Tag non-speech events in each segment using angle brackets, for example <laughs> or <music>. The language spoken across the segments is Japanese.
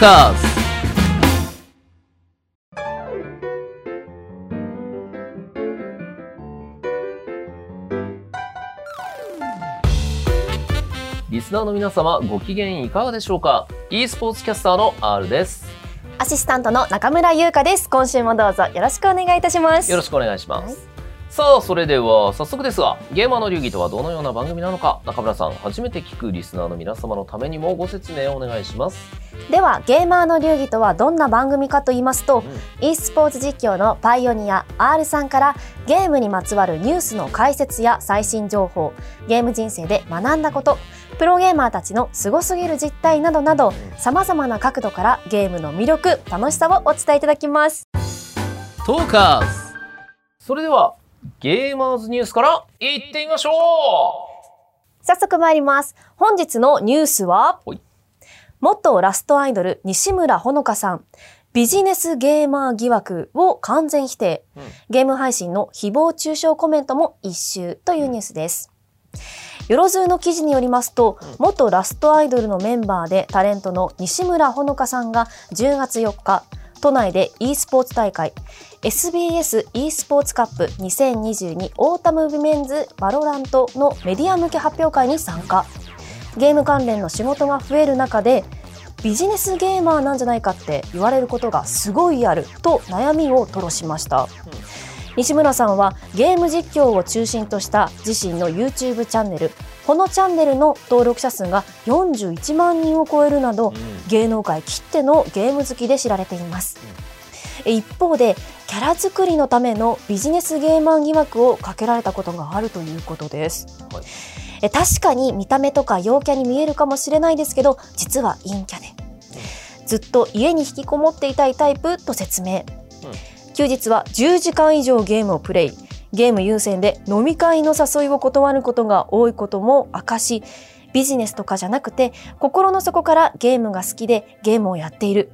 ーカーズリスナーの皆様ご機嫌いかがでしょうか？e スポーツキャスターの R です。アシスタントの中村優香です。今週もどうぞよろしくお願いいたします。よろしくお願いします、はいさあそれでは早速ですがゲーマーの流儀とはどのような番組なのか中村さん初めて聞くリスナーの皆様のためにもご説明をお願いします。ではゲーマーの流儀とはどんな番組かと言いますと、e スポーツ実況のパイオニア R さんからゲームにまつわるニュースの解説や最新情報ゲーム人生で学んだことプロゲーマーたちのすごすぎる実態などなどさまざまな角度からゲームの魅力楽しさをお伝えいただきます。トーカーズ。それではゲーマーズニュースからいってみましょ早速参ります。本日のニュースは元ラストアイドル西村ほのかさんビジネスゲーマー疑惑を完全否定、うん。ゲーム配信の誹謗中傷コメントも一蹴というニュースです。よろずの記事によりますと、元ラストアイドルのメンバーでタレントの西村ほのかさんが10月4日、都内で e スポーツ大会 SBS e スポーツカップ2022オータム・ウィメンズ・バロラントのメディア向け発表会に参加。ゲーム関連の仕事が増える中で、ビジネスゲーマーなんじゃないかって言われることがすごいあると悩みを吐露しました。西村さんはゲーム実況を中心とした自身の YouTube チャンネル「このチャンネル」の登録者数が41万人を超えるなど、う、芸能界きってのゲーム好きで知られています、え一方でキャラ作りのためのビジネスゲーマー疑惑をかけられたことがあるということです、はい。え確かに見た目とか陽キャに見えるかもしれないですけど実は陰キャで。ずっと家に引きこもっていたいタイプと説明、休日は10時間以上ゲームをプレイゲーム優先で飲み会の誘いを断ることが多いことも明かしビジネスとかじゃなくて心の底からゲームが好きでゲームをやっている。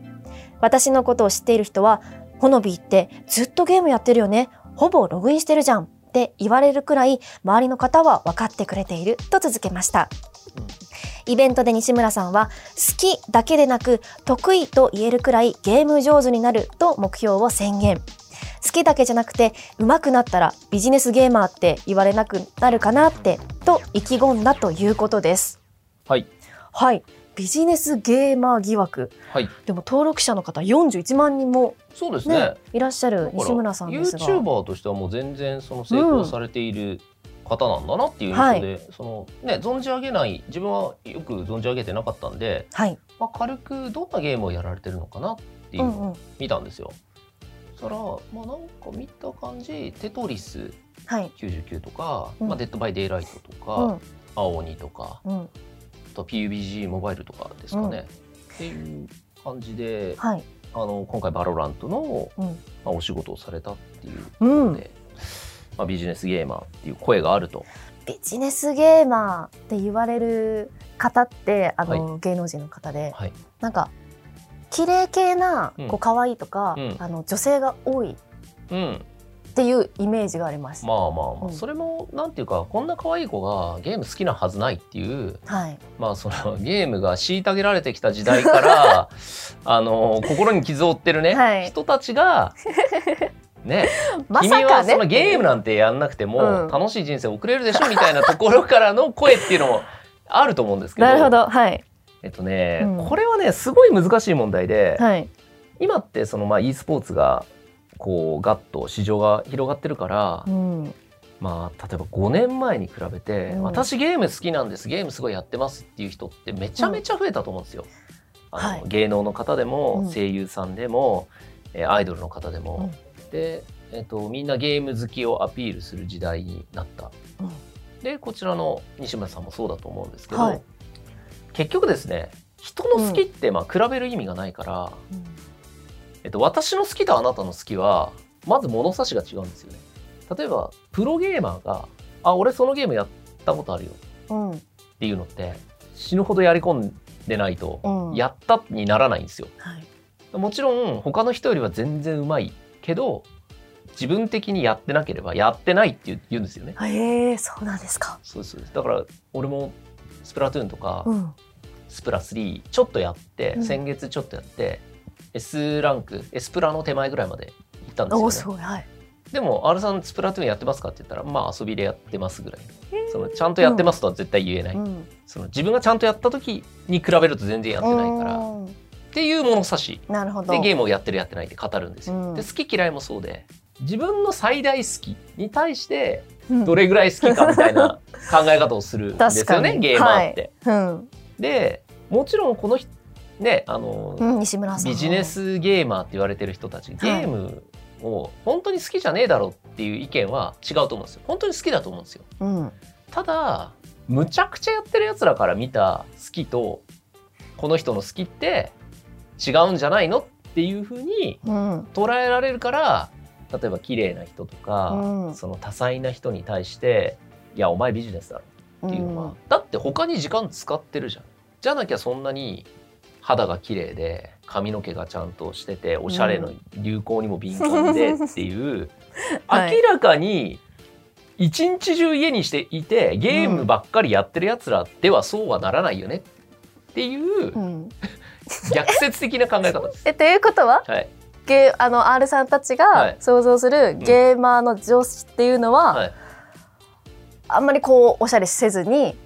私のことを知っている人はほのびってずっとゲームやってるよね。ほぼログインしてるじゃん。って言われるくらい周りの方は分かってくれている。と続けました。イベントで西村さんは好きだけでなく得意と言えるくらいゲーム上手になると目標を宣言好きだけじゃなくて上手くなったらビジネスゲーマーって言われなくなるかなってと意気込んだということです。はい。はい。ビジネスゲーマー疑惑。はい。でも登録者の方41万人もそうですね。ねいらっしゃる西村さんですが。YouTuber としてはもう全然その成功されている方なんだなっていう印象で、そのね存じ上げない自分はよく存じ上げてなかったんで、はい、まあ、軽くどんなゲームをやられてるのかなっていう見たんですよ。そしたらまあなんか見た感じテトリスはい、99とか、うん。まあ、デッドバイデイライトとか、うん。青鬼とかうん、あと PUBG モバイルとかですかね、っていう感じではい、あの今回バロラントの、うん、まあ、お仕事をされたっていううん、で、まあ、ビジネスゲーマーっていう声があると。ビジネスゲーマーって言われる方ってあの、芸能人の方ではい、なんか綺麗系なうん。こう可愛いとか、うん。あの女性が多いうん、っていうイメージがあります。まあまあまあ、うん。それもなんていうかこんな可愛い子がゲーム好きなはずないっていう。はい、まあそのゲームが虐げられてきた時代から <laughs> あの心に傷を負ってるね、はい。人たちが <laughs> ねま君はそのゲームなんてやんなくてもうん。楽しい人生送れるでしょみたいなところからの声っていうのもあると思うんですけど。なるほど。はいえっとね、うん。これはねすごい難しい問題で、はい。今ってそのまあ e スポーツがこうガッと市場が広がってるから、うん。まあ例えば5年前に比べて、うん。私ゲーム好きなんですゲームすごいやってますっていう人ってめちゃめちゃ増えたと思うんですよ。あのはい。芸能の方でも、うん。声優さんでも、えーアイドルの方でも、で、えっとみんなゲーム好きをアピールする時代になった。うん。でこちらの西村さんもそうだと思うんですけど、はい結局ですね人の好きってまあ比べる意味がないから、うんえっと、私の好きとあなたの好きはまず物差しが違うんですよね。例えばプロゲーマーが「あ俺そのゲームやったことあるよ」うんっていうのって死ぬほどやり込んでないとうんやったにならないんですよ。はいもちろん他の人よりは全然うまいけど自分的にやってなければやってないって言うんですよね。へえそうなんですか。そうですそうですだから俺もスプラトゥーンとか、うんスプラ3ちょっとやって、うん。先月ちょっとやって S ランク S プラの手前ぐらいまで行ったんですよね。はい。でも R さんスプラトゥーンやってますかって言ったらまあ遊びでやってますぐらい。そのちゃんとやってますとは絶対言えない、うん。その自分がちゃんとやった時に比べると全然やってないから。うんっていう物差し。なるほど。でゲームをやってるやってないって語るんですよ、うん。で好き嫌いもそうで。自分の最大好きに対してうん。どれぐらい好きかみたいな考え方をするんですよねゲーマーって。うん。でもちろんこの人ねあの、うん西村さんビジネスゲーマーって言われてる人たちゲームを本当に好きじゃねえだろっていう意見は違うと思うんですよ。本当に好きだと思うんですよ。うん。ただむちゃくちゃやってるやつらから見た好きとこの人の好きって違うんじゃないのっていうふうにうん。捉えられるから例えば綺麗な人とか、うん。その多彩な人に対して「いやお前ビジネスだろ」っていうのは、うん。だって他に時間使ってるじゃんじゃなきゃそんなに肌が綺麗で髪の毛がちゃんとしてておしゃれの流行にも敏感でっていう、<laughs> はい。明らかに一日中家にしていてゲームばっかりやってるやつらではそうはならないよね。っていううん。逆説的な考え方です。<laughs> えということははい、ゲーあの R さんたちはい。が想像するゲーマーの上司っていうのは、はい。あんまりこうおしゃれせずに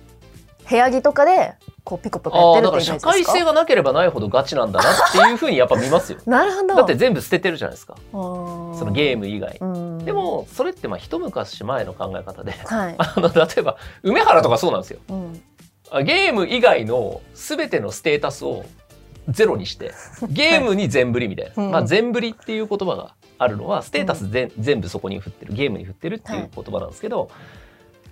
部屋着とかでこうピコピコやあってるっていうイメージですか？会性がなければないほどガチなんだなっていうふうにやっぱ見ますよ。<laughs> なるほど。だって全部捨ててるじゃないですか。そそのゲーム以外。ムでもそれってまあ一昔前の考え方ではい、<laughs> あの例えば梅原とかそうなんですよ。うん、あゲーム以外の全てのステータスをゼロにして <laughs> ゲームに全振りみたいな、うん。まあ全振りっていう言葉があるのはステータス全,、全部そこに振ってるゲームに振ってるっていう言葉なんですけど、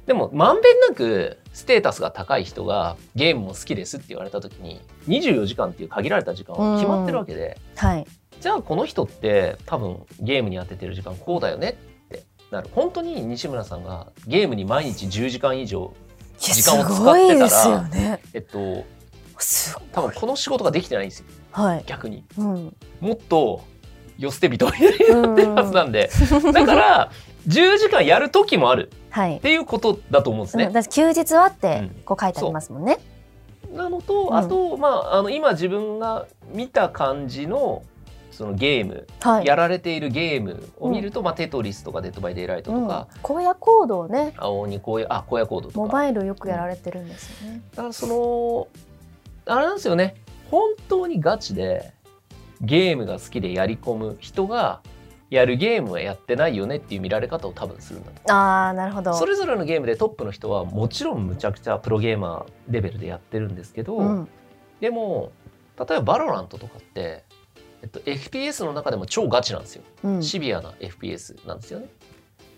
でもまんべんなくステータスが高い人がゲームも好きですって言われた時に24時間っていう限られた時間は決まってるわけで、はい。じゃあこの人って多分ゲームに当ててる時間こうだよねってなる。本当に西村さんがゲームに毎日10時間以上時間を使ってたらね。えっと多分この仕事ができてないんですよ。はい、逆に。うん、もっとよ捨て人になってるはずなんで。だから10時間やる時もあるはい。っていうことだと思うんですね。うん休日はってうん。こう書いてありますもんね。なのとうん。あと、まああの今自分が見た感じのそのゲームはい。やられているゲームを見ると、まあ、テトリスとかデッドバイデイライトとか、うん、荒野行動ね、青鬼荒野あ荒野行動とか。モバイルよくやられてるんですよね。だからそのあれなんですよね。本当にガチでゲームが好きでやり込む人がやるゲームはやってないよねっていう見られ方を多分するんだと。ああ、なるほど。それぞれのゲームでトップの人はもちろんむちゃくちゃプロゲーマーレベルでやってるんですけど、うん、でも例えばバロラントとかって、えっと、FPS の中でも超ガチなんですよ。うん、シビアな FPS なんですよね。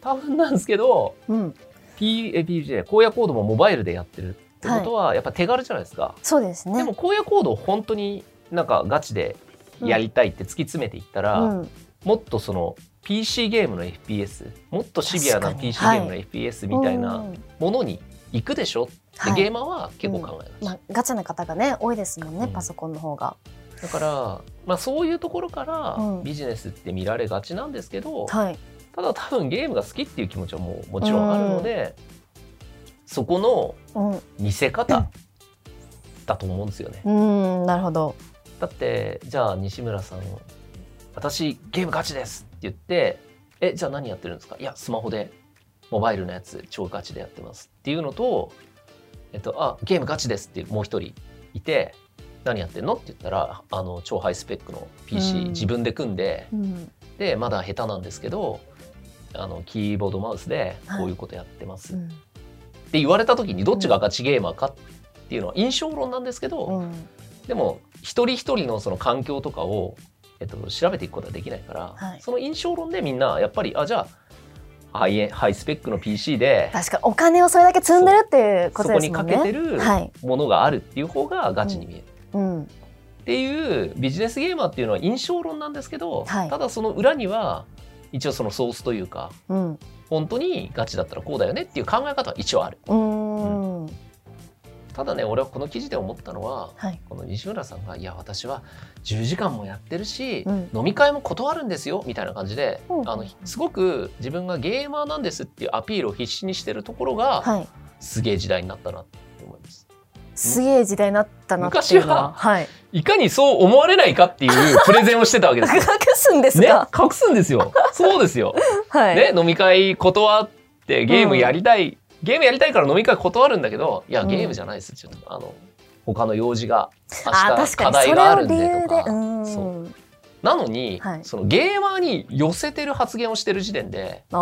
多分なんですけどうん、P- PUBG 荒野行動もモバイルでやってるってことはやっぱ手軽じゃないですか、そうですね。でも荒野行動を本当になんかガチでやりたいって突き詰めていったら、うん、もっとその PC ゲームの FPS もっとシビアな PC ゲームの FPS みたいなうん。ものに行くでしょ？ってはい。ゲーマーは結構考えままあし、ガチな方がね多いですもんね、うん。パソコンの方が。た、だから、まあ、そういうところからうん。ビジネスって見られがちなんですけど、はい。ただ多分ゲームが好きっていう気持ちはもうもちろんあるので、そこのうん、見せ方だと思うんですよね。うん、なるほど。だってじゃあ西村さん「私ゲームガチです」って言って「えじゃあ何やってるんですか?」「いやスマホでモバイルのやつ超ガチでやってます」っていうのと「えっと、あゲームガチです」ってもう一人いて「何やってんの?」って言ったらあの超ハイスペックの PC、うん。自分で組んでうん、でまだ下手なんですけどあのキーボードマウスでこういうことやってます、っうん、て言われた時にどっちがガチゲーマーかっていうのは印象論なんですけど、うん、でも一人一人のその環境とかを、えっと、調べていくことはできないから、はいその印象論でみんなやっぱりあじゃあハイエハイスペックの PC で確かにお金をそれだけ積んでるっていうこそこにかとですもんね。けてるはい。ものがあるっていう方がガチに見える。うん、っていうビジネスゲーマーっていうのは印象論なんですけど、はいただその裏には一応そのソースというかうん、本当にガチだったらこうだよねっていう考え方は一応ある。うん、ただね俺はこの記事で思ったのははい。この西村さんが「いや私は10時間もやってるし、うん飲み会も断るんですよ」みたいな感じで、うんあのすごく自分がゲーマーなんですっていうアピールを必死にしてるところが、はい。すげえ時代になったなって思います。すげえ時代になったなっていうのは。昔ははい。いかにそう思われないかっていうプレゼンをしてたわけです隠よ。<laughs> すんですねか、隠すんですよ。そうですよ。<laughs> はい。ね、飲み会断ってゲームやりたい、ゲームやりたいから飲み会断るんだけど、いや、うん。ゲームじゃないです。ちょっと、あの、他の用事が、明日課確かに。それを題があるんででとか。うそう。ん。なのに、はい。そのゲーマーに寄せてる発言をしてる時点で、そ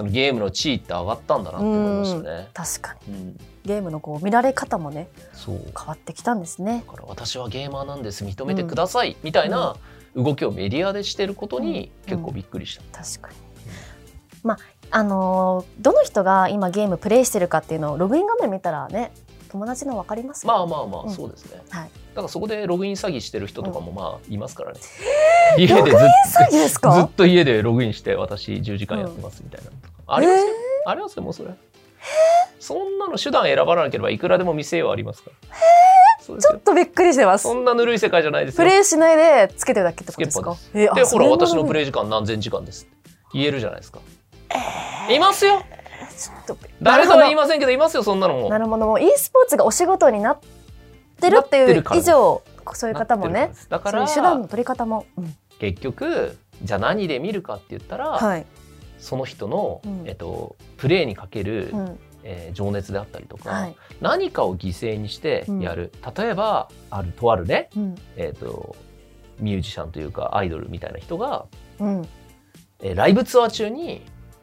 のゲームの地位って上がったんだなって思いましたね。確かに。うん、ゲームのこう見られ方もねそう。変わってきたんですね。だから私はゲーマーなんです。認めてください、みたいな動きをメディアでしてることにうん。結構びっくりした。確かに。まああのーどの人が今ゲームプレイしてるかっていうのをログイン画面見たらね友達の分かりますよまあまあまあ、うんそうですね。はいだからそこでログイン詐欺してる人とかもまあいますからね。家でずっと家でログインして私10時間やってますみたいな。ありますよ。ありますよもうそれ。そんなの手段選ばなければいくらでも店はありますから。そうですよちょっ。とびっくりしてますそんなぬるい世界じゃないですプよ。レイしないでつけてるだけってことですか？でほら私のプレイ時間何千時間です言えるじゃないですか。いますよ。誰とは言いませんけどいますよそんなのも。なるほど。もう e スポーツがお仕事になってるっていう以上そういう方もねだから手段の取り方も、うん。結局じゃあ何で見るかって言ったら、はい、その人の、うん。えっと、プレーにかける、うん。えー情熱であったりとか、はい。何かを犠牲にしてやる、例えばあるとあるね、うん。えっとミュージシャンというかアイドルみたいな人が、うん。えーライブツアー中に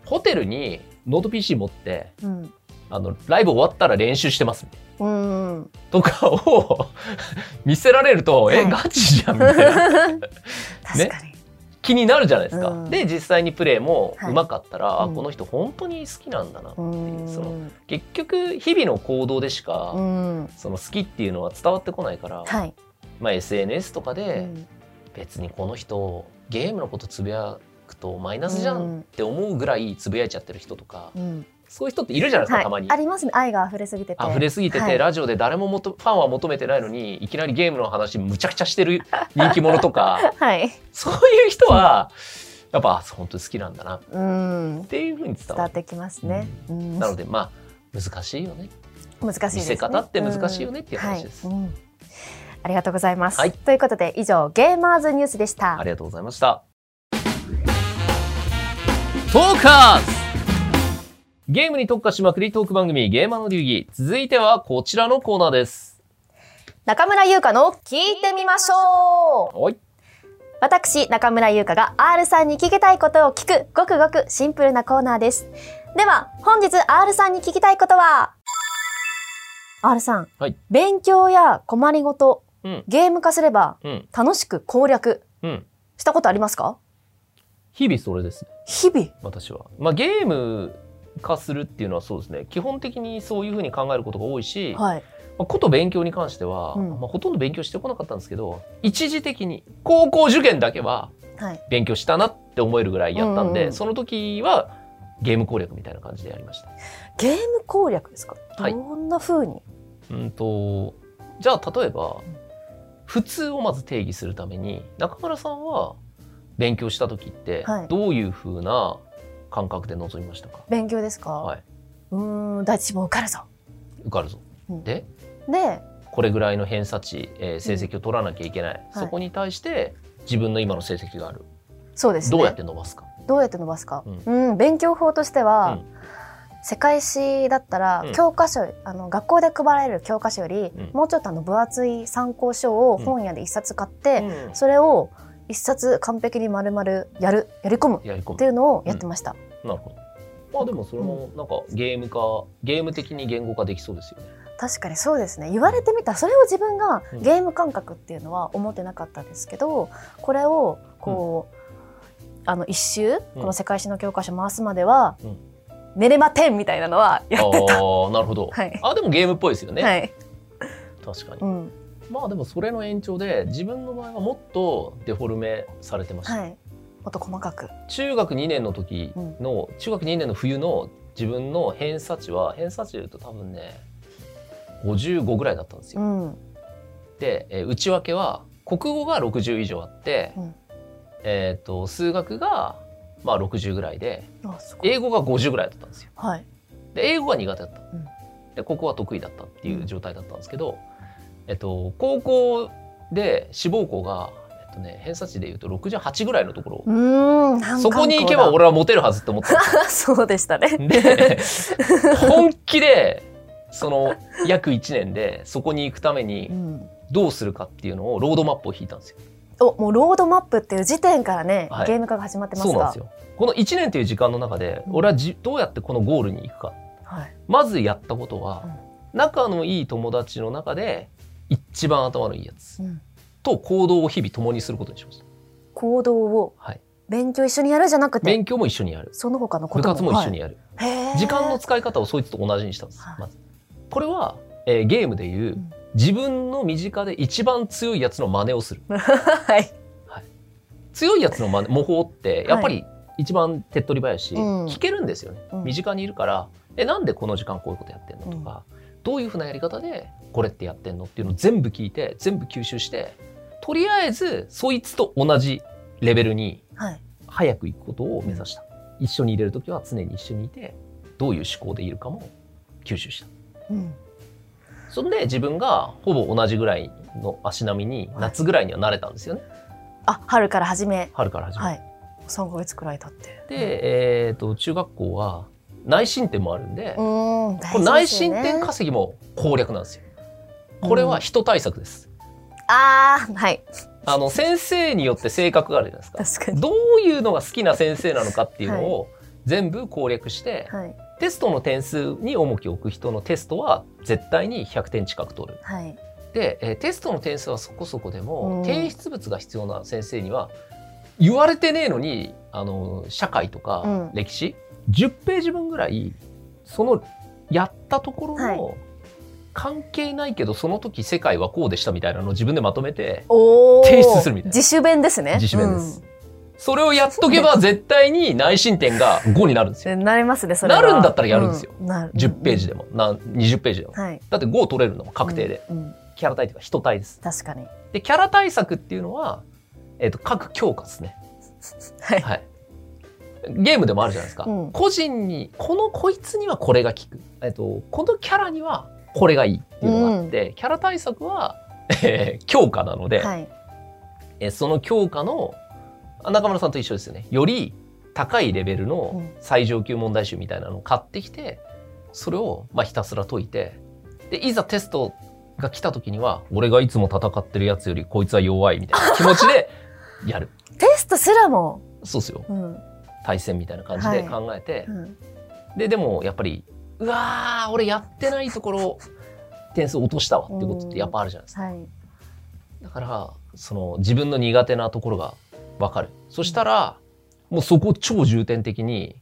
ホテルにノート PC 持ってうん。あのライブ終わったら練習してます。うんとかを <laughs> 見せられると、えはいガチじゃんみたいな。<laughs> 確かに、気になるじゃないですか。うんで実際にプレーもはい。うまかったら、あうん。この人本当に好きなんだなって。ういう、ん。その結局日々の行動でしか、うん。その好きっていうのは伝わってこないから、はい、まあ、SNS とかうでん。別にこの人ゲームのことつぶやくとマイナスじゃうん。んって思うぐらいつぶやいちゃってる人とか、うん。そういう人っているじゃないですか、はい。たまに。あ。りますね。愛が溢れすぎてて。溢れすぎてて、はい。ラジオで誰ももとファンは求めてないのにいきなりゲームの話むちゃくちゃしてる <laughs> 人気者とかはい。そういう人はやっぱ本当に好きなんだな。っうん。ていうふうに伝わってきますね、うん。なのでまあ難しいよね。難しいです、ね、見せ方って難しいよねっていう話です。んはい。うん。ありがとうございます、はい。ということで以上ゲーマーズニュースでした。ありがとうございました。トーカーズゲームに特化しまくりトーク番組ゲーマーの流儀。続いてはこちらのコーナーです。中村優香の聞いてみましょうはい。私、中村優香が R さんに聞きたいことを聞く、ごくごくシンプルなコーナーです。では、本日 R さんに聞きたいことは ?R さん、はい勉強や困りごと、うん。ゲーム化すればうん。楽しく攻略うん。したことありますか？日々それですね。日々？私は。まあゲーム化するっていうのはそうですね。基本的にそういうふうに考えることが多いし、はい。まあ、こと勉強に関しては、うんまあ、ほとんど勉強してこなかったんですけど、一時的に高校受験だけははい。勉強したなって思えるぐらいやったんで、うんうんその時はゲーム攻略みたいな感じでやりました。ゲーム攻略ですか？はいどんな風に？うんとじゃあ例えば普通をまず定義するために中村さんは勉強した時ってはい。どういう風な感覚で臨みましたか、勉強ですか、はい、うーん、第一志望受かるぞ。受かるぞ。うん。で？で、これぐらいの偏差値、えー成績を取らなきゃいけない、はい。そこに対して自分の今の成績がある、そうですね。どうやって伸ばすか？どうやって伸ばすか、ううん勉強法としては、うん。世界史だったら、うん。教科書あの学校で配られる教科書より、うん。もうちょっとあの分厚い参考書をうん本屋で一冊買って、うん。それを一冊完璧に丸々やるやり込むやり込むっていうのをやってました、なるほど。まあでもそれもなんかゲーム化ゲーム的に言語化できそうですよね。確かにそうですね言われてみたらそれを自分がうんゲーム感覚っていうのは思ってなかったですけどこれをこう、あの一周うんこの世界史の教科書回すまでは、うん寝れまてんみたいなのはやってた。ああなるほど。はいあでもゲームっぽいですよね。はい、確かに。うんまあでもそれの延長で自分の場合はもっとデフォルメされてました。はい、もっと細かく。中学2年の時の、中学2年の冬の自分の偏差値は偏差値でいうと多分ね55ぐらいだったんですよ。うん。で、えー内訳は国語が60以上あって、うん。えっ、と数学がまあ60ぐらいで英語が50ぐらいだったんですよ。はい。で英語が苦手だった、ん。で国語は得意だったっていう状態だったんですけど、えっと、高校で志望校が、えっとね、偏差値でいうと68ぐらいのところ、そこに行けば俺はモテるはずって思って <laughs> そうでしたね。で本気でその約1年でそこに行くためうにん。どうするかっていうのをロードマップを引いたんですよ。おもうロードマップっていう時点からね、はい。ゲーム化が始まってますが。そうなんですよ。この1年という時間の中でうん。俺はじどうやってこのゴールに行くか。はい。まずやったことは、仲のいい友達の中で一番頭のいいやつ。うん。と行動を日々共にすることにしました。行動を。はい、勉強一緒にやるじゃなくて？勉強も一緒にやる。その他の部活も一緒にやる、はい。時間の使い方をそいつと同じにしたんです、はい。まず。これは、えーゲームでいう、うん。自分の身近で一番強いやつの真似をする。<laughs> はい。強いやつの真似模倣ってやっぱり一番手っ取り早いし、うん。聞けるんですよね、うん。身近にいるから「えなんでこの時間こういうことやってんの?」とか、どういうふうなやり方でこれってやってんのっていうのを全部聞いて全部吸収してとりあえずそいつと同じレベルにはい。早く行くことを目指した、一緒に入れる時は常に一緒にいてどういう思考でいるかも吸収した。うん。そんで自分がほぼ同じぐらいの足並みに夏ぐらいには慣れたんですよね。あ春から始め。春から始め。て、はい。3ヶ月くらい経って。で、えー、と中学校は内申点もあるんで、うーん大これ事内申点稼ぎも攻略なんですよ。これは人対策です、あーはい。あの先生によって性格があるじゃないですか。確かに。どういうのが好きな先生なのかっていうのを全部攻略して、はい。テストの点数に重きを置く人のテストは絶対に100点近く取る。はい。で、えーテストの点数はそこそこでも、うん。提出物が必要な先生には言われてねえのにあの社会とかうん。歴史、10ページ分ぐらいそのやったところの、は関係ないけどその時世界はこうでしたみたいなのを自分でまとめて提出するみたいな。自主弁ですね。自主弁です、それをやっとけば絶対に内申点が5になるんですよ。うんなりますねそれは。なるんだったらやるんですよ。うなる。10ページでも、な20ページでも。はい。だって5取れるのも確定で、うんうん。キャラ対というか人対です確かに。でキャラ対策っていうのは、えっと各教科ですね。はい。はいゲームでもあるじゃないですか、うん。個人にこのこいつにはこれが効く、えっと、このキャラにはこれがいいっていうのがあって、キャラ対策は、えー強化なので、はい。えーその強化のあ中村さんと一緒ですよね。より高いレベルのうん。最上級問題集みたいなのを買ってきてそれをまあひたすら解いてでいざテストが来た時には俺がいつも戦ってるやつよりこいつは弱いみたいな気持ちでやる。<laughs> テストすらも？そうですよ。うん対戦みたいな感じで考えて、うん。ででもやっぱりうわー俺やってないところ点数落としたわってことってやっぱあるじゃないですか。はい。だからその自分の苦手なところが分かる。そしたらもうそこを超重点的に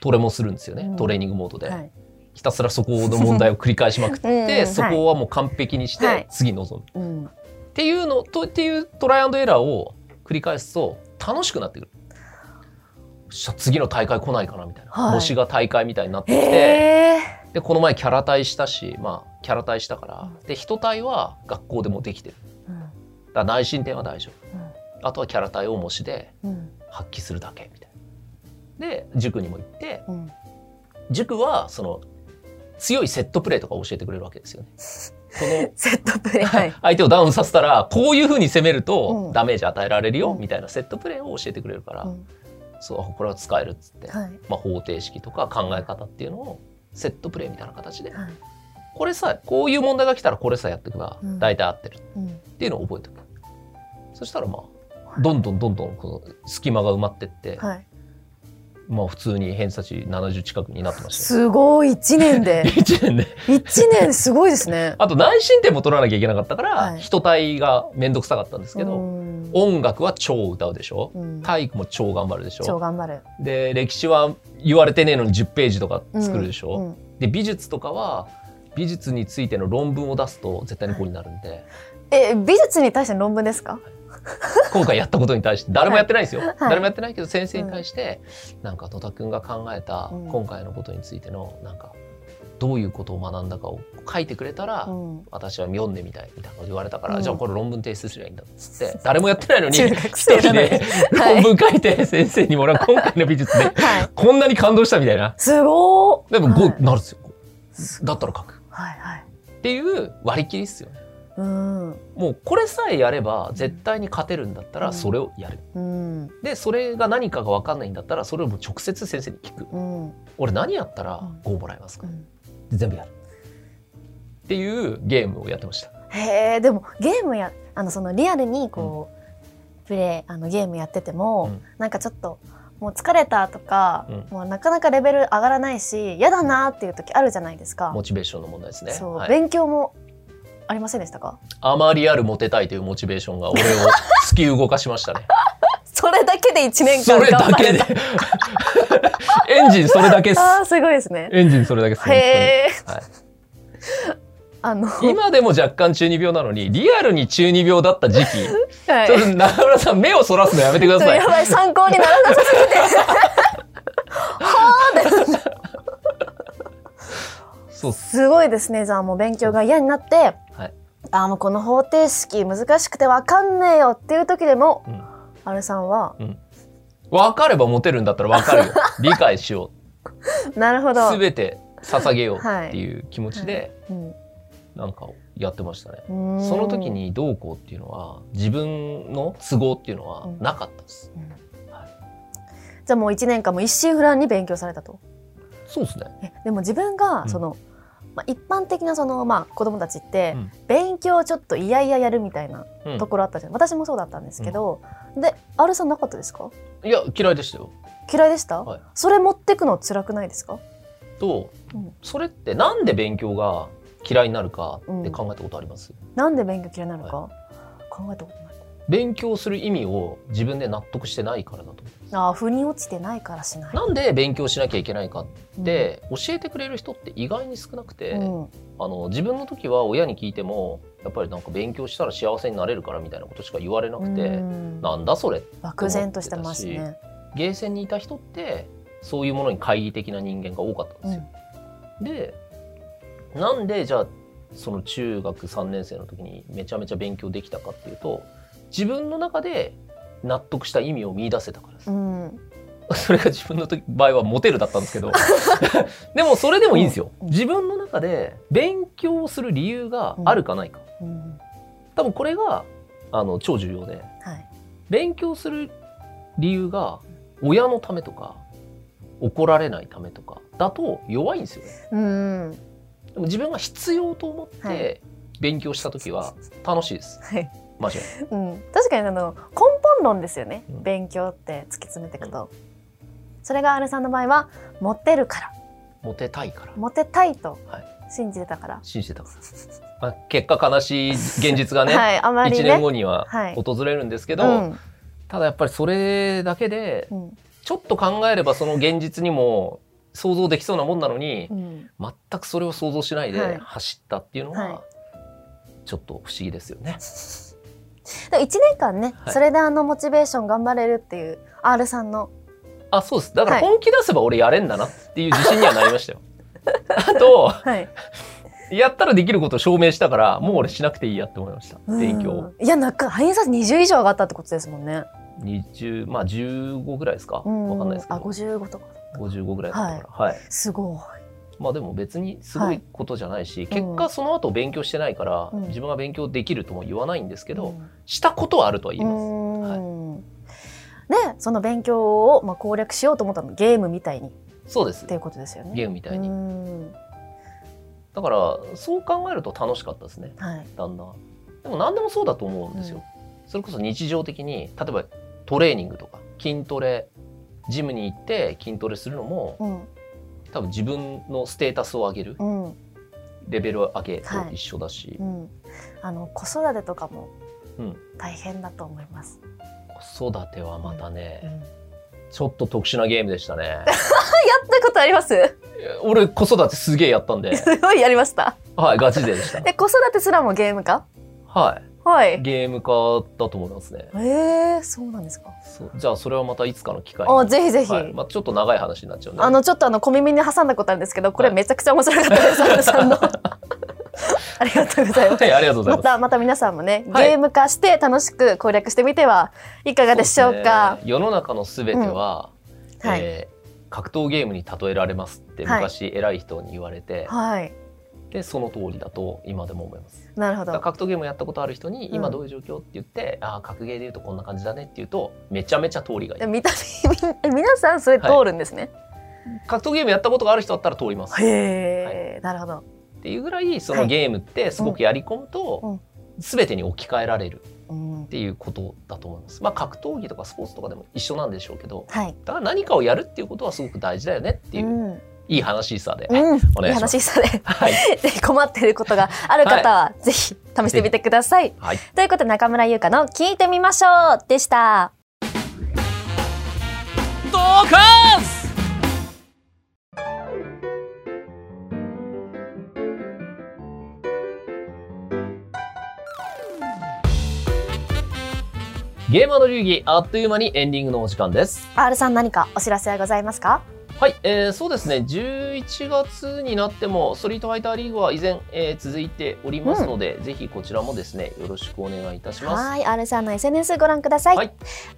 トレもするんですよね、うん。トレーニングモードで、はい。ひたすらそこの問題を繰り返しまくって、<laughs> うん。そこはもう完璧にしてはい。次臨む、うん。っていうのとっていうトライアンドエラーを繰り返すと楽しくなってくる。よっしゃ次の大会来ないかなみたいな、はい。模試が大会みたいになってきて、へえでこの前キャラ対したしまあキャラ対したから、うん。で人対は学校でもできてる。うん。だから内申点は大丈夫。あとはキャラ対を模試でうん。発揮するだけみたいな。で塾にも行ってうん。塾はその強いセットプレーとか教えてくれるわけですよね。この <laughs> セットプレイ。はい。相手をダウンさせたらこういうふうに攻めるうとん。ダメージ与えられるようん。みたいなセットプレーを教えてくれるから、うんそうこれは使えるっつって、はい。まあ、方程式とか考え方っていうのをセットプレーみたいな形で。はい。これさこういう問題が来たらこれさやっていけばうん。大体合ってる。うん。っていうのを覚えておく、そしたらまあどんどんどんどんこの隙間が埋まってって、はいまあ普通に偏差値70近くになってました。よすごい。一年で。<laughs> 1年で。一年すごいですね。あと内申点も取らなきゃいけなかったから、はい。人体が面倒くさかったんですけど、うん。音楽は超歌うでしょ、うん。体育も超頑張るでし超ょ頑張る。で歴史は言われてねえのに10ページとか作るでしょ、うんで美術とかは美術についての論文を出すと絶対に5になるんで、え美術に対しての論文ですか？今回やったことに対して誰もやってないんですよ、い。誰もやってないけど先生に対して、なんか野田君が考えたうん今回のことについてのなんかどういうことを学んだかを書いてくれたら、うん。私は読んでみたいみたいなこと言われたから、うん。じゃあこれ論文提出すればいいんだっつって誰もやってないのに <laughs> 中一人ではい。論文書いて先生にもらう今回の美術ではい。こんなに感動したみたいな。すごー。でもはい。5なるんですよ、だったら書く。はいはい。っていう割り切りっすよねうん。もうこれさえやれば絶対に勝てるんだったうん。らそれをやる、うん。でそれが何かが分かんないんだったらそれをもう直接先生に聞く。うん。俺何やったらうん。5もらえますか、全部やる。っていうゲームをやってました。へえでもゲームやあのそのリアルにこう、プレイあのゲームやってても、うん。なんかちょっともう疲れたとか、うん。もうなかなかレベル上がらないし嫌だなっていう時あるじゃないですか、モチベーションの問題ですね。そう、はい。勉強もありませんでしたか？あまりあるモテたいというモチベーションが俺を突き動かしましたね。<laughs> それだけで1年そ間れだけで。エンジンそれだけです。あーすごいですね。エンジンそれだけですへえはい。あの。今でも若干中二病なのにリアルに中二病だった時期。はい。ちょっと中村さん目をそらすのやめてください。やばい参考にならなさすぎてはあです。す。すごいですね。じゃあもう勉強が嫌になって、はいあーもうこの方程式難しくて分かんねえよっていう時でも、うん。アルさんは分かればモテるんだったら分かるよ。<laughs> 理解しよなるほど。う全て捧げようっていう気持ちでうん。なんかをやってましたね、その時にどうこうっていうのは自分の都合っていうのはうん。なかったです、うん。はい。じゃあもう1年間も一心不乱に勉強されたと。そうですね。えでも自分がうん。その、まあ、一般的なその、まあ、子供たちって、うん。勉強ちょっと嫌々やるみたいなうん。ところあったじゃん、私もそうだったんですけど、でアルさんなかったですか？いや嫌いでしたよ。嫌いでした、はい。それ持ってくの辛くないですか？と、うん。それってなんで勉強が嫌いになるかって考えたことあります、なんで勉強嫌いなのか、考えたことない。勉強する意味を自分で納得してないからだと思ああ腑に落ちてないからしない。うなんで勉強しなきゃいけないかって教えてくれる人って意外に少なくて、うん。あの自分の時は親に聞いてもやっぱりなんか勉強したら幸せになれるからみたいなことしか言われなくて、うん。なんだそれ漠然としてますね。ゲーセンにいた人ってそういうものに懐疑的な人間が多かったんですよ。でなんでじゃあその中学3年生の時にめちゃめちゃ勉強できたかっていうと自分の中で納得した意味を見出せたからです。うん <laughs> それが自分の時場合はモテるだったんですけど <laughs> でもそれでもいいんですよ。うん自分の中で勉強する理由があるかないか。うん多分これがあの超重要ではい勉強する理由が親のためとか怒られないためとかだと弱いんですよね。うんでも自分が必要と思っはいて勉強した時は楽しいです。はいマジで。うん、確かにあの根本論ですよね、うん。勉強って突き詰めていくと、それがアルさんの場合はモテるから。モテたいから。モテたいとはい。信じてたから、信じてた。から。まあ、結果悲しい現実がね、<laughs> はいあまり1ね年後にははい。訪れるんですけど、うん。ただやっぱりそれだけでうん。ちょっと考えればその現実にも想像できそうなもんなのに、うん。全くそれを想像しないはい。で走ったっていうのはい。はちょっと不思議ですよね。で1年間ね、はい。それであのモチベーション頑張れるっていう R さんの。あそうです。だからはい。本気出せば俺やれんだなっていう自信にはなりましたよ。<laughs> あとはい。やったらできることを証明したからもう俺しなくていいやって思いました。勉強。いやなんか偏差値20以上上がったってことですもんね。20まあ15ぐらいですか？うん。わかんないですけあど55とか。55ぐらいだったから。はい、すごいまあでも別にすごいことじゃないし、い。結果その後勉強してないから、うん。自分が勉強できるとも言わないんですけど、うん。したことはあるとは言います、うん。でその勉強をまあ攻略しようと思ったのゲームみたいに。っそうです。ていうことですよね。ゲームみたいに、うん。だからそう考えると楽しかったですね。はい。だんだん。でも何でもそうだと思うんですよ、それこそ日常的に例えばトレーニングとか筋トレジムに行って筋トレするのもうん多分自分のステータスを上げるうん。レベル上げと一緒だし、うん、あの子育てとかもうん。大変だと思います。子育てはまたね、ちょっと特殊なゲームでしたね。<laughs> たことあります？俺子育てすげえやったんで。<laughs> すごいやりました。はいガチ勢でした。え子育てすらもゲームか？ははい。い。ゲーム化だと思いますね。えー、そうなんですか。じゃあそれはまたいつかの機会に。あぜひぜひ。はい。まあ、ちょっと長い話になっちゃうんで。あのちょっとあの小耳に挟んだことあるんですけど、これはい。めちゃくちゃ面白かったです。<laughs> アルさんの。ありがとうございます。はいありがとうございます。またまた皆さんもね、はい。ゲーム化して楽しく攻略してみてはいかがでしょうか？そうね。世の中のすべては、うん。はい。えー格闘ゲームに例えられますってはい。昔偉い人に言われて、はいでその通りだと今でも思います。なるほど。格闘ゲームをやったことある人に、うん。今どういう状況って言って、ああ格ゲーで言うとこんな感じだねって言うとめちゃめちゃ通りがいい。え見た <laughs> 皆さんそれ通るんですね、格闘ゲームやったことがある人だったら通ります。へえ、なるほど。っていうぐらいそはい。のゲームってすごくやり込むと、うん。全てに置き換えられるうん。っていうことだと思います。まあ格闘技とかスポーツとかでも一緒なんでしょうけどはい。だから何かをやるっていうことはすごく大事だよねっていう、うんいい話さで、うん、お願いします。いい話さで。はい、<laughs> ぜひ困っていることがある方は、ぜひ試してみてください。はい、ということで中村優香の聞いてみましょうでした。ドカス！ゲーマーの流儀あっという間にエンディングのお時間です。R さん何かお知らせはございますか？はい、えー、そうですね11月になってもストリートファイターリーグは依然、えー続いておりますので、ぜひこちらもですねよろしくお願いいたします。はい、R さんの SNS ご覧ください。はい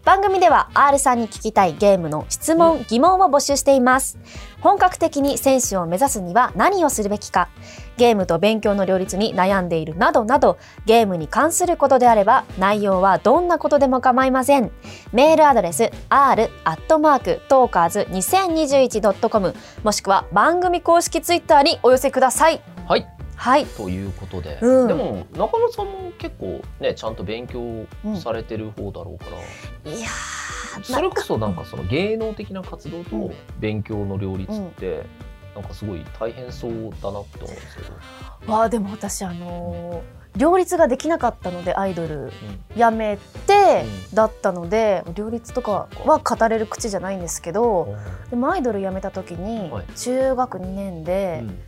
番組では R さんに聞きたいゲームの質問、疑問を募集しています。本格的に選手を目指すには何をするべきか、ゲームと勉強の両立に悩んでいるなどなど、ゲームに関することであれば、内容はどんなことでも構いません。メールアドレス r アットマークトーカーズ 2021.com もしくは番組公式ツイッターにお寄せください。はいはい。ということで、うんでも中野さんも結構ねちゃんと勉強されてる方だろうから、いやーそれこそなんかその芸能的な活動うとん勉強の両立って、なんかすごい大変そうだなって思うんですけど、わあでも私あのー両立ができなかったのでアイドルうん。やめてうだったので、両立とかは語れる口じゃないんですけどでもアイドルやめた時にはい。中学2年でうん。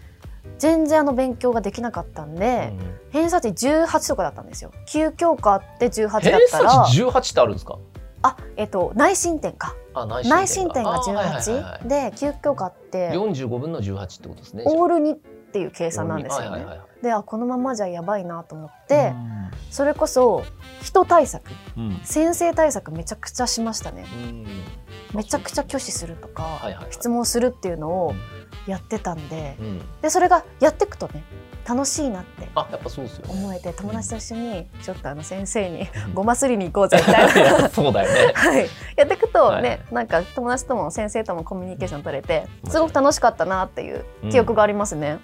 全然あの勉強ができなかったんで、偏差値18とかだったんですよ。9教科あって18だ偏ったら。差値18ってあるんですか？あえっと内申点か。あ内内申点があはいはいはいは18い。で9教科って。45分の18ってことですね。オール2っていう計算なんですよね。はいはいはいはい。であこのままじゃやばいなと思って、それこそ人対策。うん。うん先生対策めちゃくちゃしましたね。うん。めちゃくちゃ拒否するとか、はいはいはい。質問するっていうのをやってたんで。うん。でそれがやっていくとね楽しいなってあやっぱそうですよね。思えて友達と一緒にちょっとあの先生にうん。ごますりに行こうぜみたいな。<laughs> そうだよね。<laughs> はい、やっていくとね、はい。なんか友達とも先生ともコミュニケーション取れてすごく楽しかったなっていう記憶がありますね。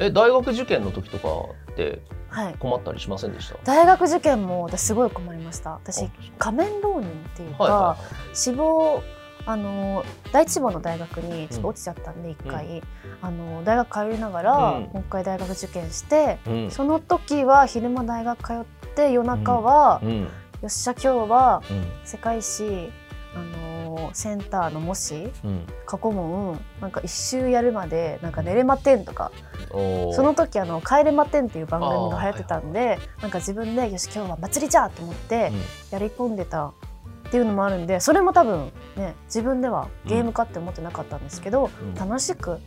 え大学受験の時とかってはい、困ったりしませんでした？大学受験も私すごい困りました。私あ仮面浪人っていうか、はいは志望あの第一志望の大学にちょっと落ちちゃったんで一回、あの大学通いながら、うん。もう一回大学受験して、その時は昼間大学通って夜中は、うん。よっしゃ今日はうん。世界史あのセンターの模試うん。過去問なんか一周やるまでなんか寝れまてんとかその時あの帰れまてんっていう番組が流行ってたんで、なんか自分でよし今日は祭りじゃと思ってやり込んでたっていうのもあるんでそれも多分ね自分ではゲームかって思ってなかったんですけど、うん。楽しく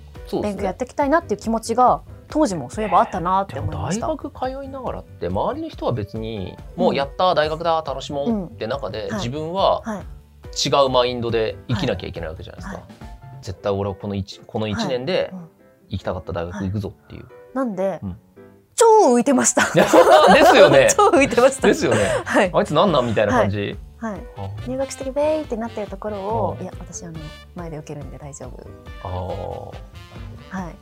勉強やっていきたいなっていう気持ちが当時もそういえばあったなって思いました。学通いながらって周りの人は別にもうやった大学だ楽しもうって中ではい。自分ははい、違うマインドで生きなきゃいけないわけじゃないですか、はい。絶対俺はこの 1, この1年でうん。行きたかった大学行くぞっていう、なんで、うん。超浮いてました。<laughs> ですよね。<laughs> 超浮いてました。ですよね。はい、あいつなんなんみたいな感じ、はい、あ。入学してベーってなってるところを、うんいや私あの前で受けるんで大丈夫。あー。はい。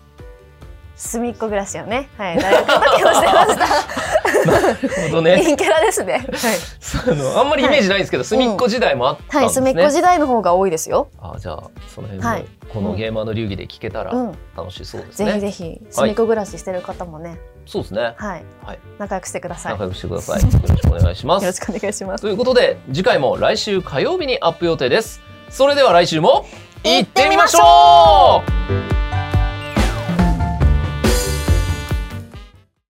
隅っこ暮らしをね、はい、大学の時をしてました。なるほどね。陰キャラですね。はい。そのあんまりイメージないんですけど、隅っこ時代もあったんはい、ですね、隅っこ時代の方が多いですよ。あじゃあその辺もはい。このゲーマーの流儀で聞けたらうん、楽しそうですね、ぜひぜひ隅っこ暮らししてる方もね、そうですね。はい、はい。仲良くしてください。よ仲良くしてください。よろしくお願いします。ろしくお願いします。ということで次回も来週火曜日にアップ予定です。それでは来週も行ってみましょう